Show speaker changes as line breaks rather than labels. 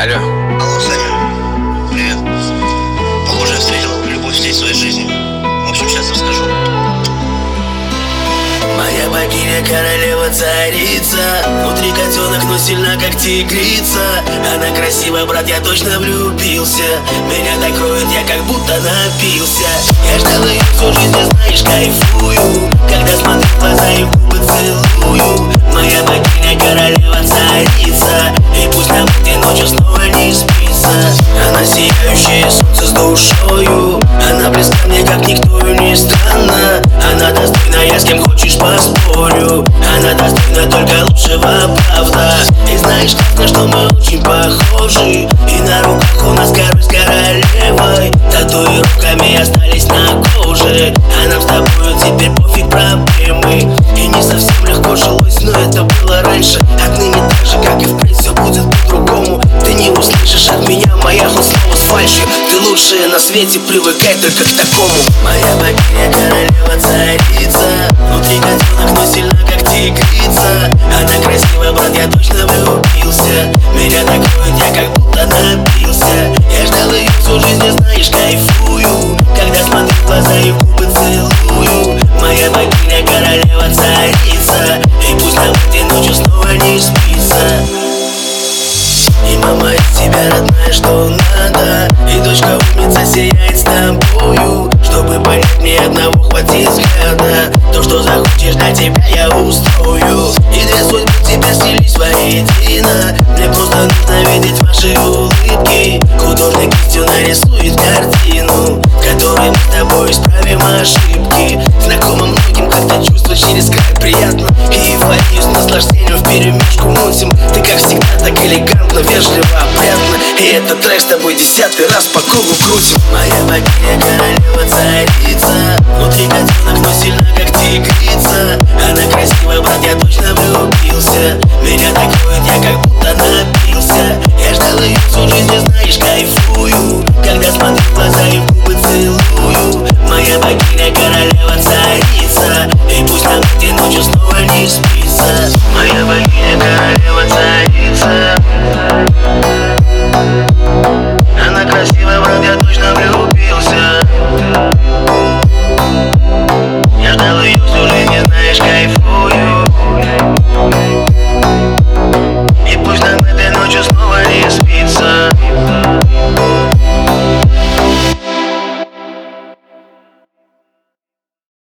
Алло.
Алло, Саня. Привет. Похоже, я встретил любовь всей своей жизни. В общем, сейчас расскажу.
Моя богиня, королева, царица Внутри котенок, но сильна, как тигрица Она красивая, брат, я точно влюбился Меня так кроет, я как будто напился Я ждал ее всю жизнь, знаешь, кайфую Когда смотрю в глаза и губы целую сияющее солнце с душою. Она близка мне, как никто, и не странно. Она достойна, я с кем хочешь поспорю. Она достойна только лучшего, правда. И знаешь, классно, что мы очень похожи. И на Лучшая на свете, привыкай только к такому. Моя богиня, королева, царица. Внутри котенок, но сильна, как тигрица. Она красивая, брат, я точно влюбился. Меня так я как будто напился. Я ждал ее всю жизнь, и знаешь, кайфую одного хватит взгляда. То, что захочешь, для тебя я устрою. И две судьбы тебя слились воедино. Мне просто нужно видеть ваши улыбки. Художник кистью нарисует картину Которой мы с тобой исправим ошибки. Знакомо многим, как-то чувство через край приятно. И эйфорию с наслаждением в перемешку мутим Ты как всегда так элегантно, вежливо, опрятно И этот трек с тобой десятый раз по кругу крутим. Моя богиня, королева, царица. Внутри котенок, но сильна, как тигрица. Она красивая, брат, я точно влюбился. Меня так кроет, я как будто напился. Я ждал ее всю жизнь, знаешь, кайфую. Когда смотрю в глаза и в губы целую. Моя богиня, королева, царица. И пусть нам этой ночью снова не спится. Моя богиня, королева, царица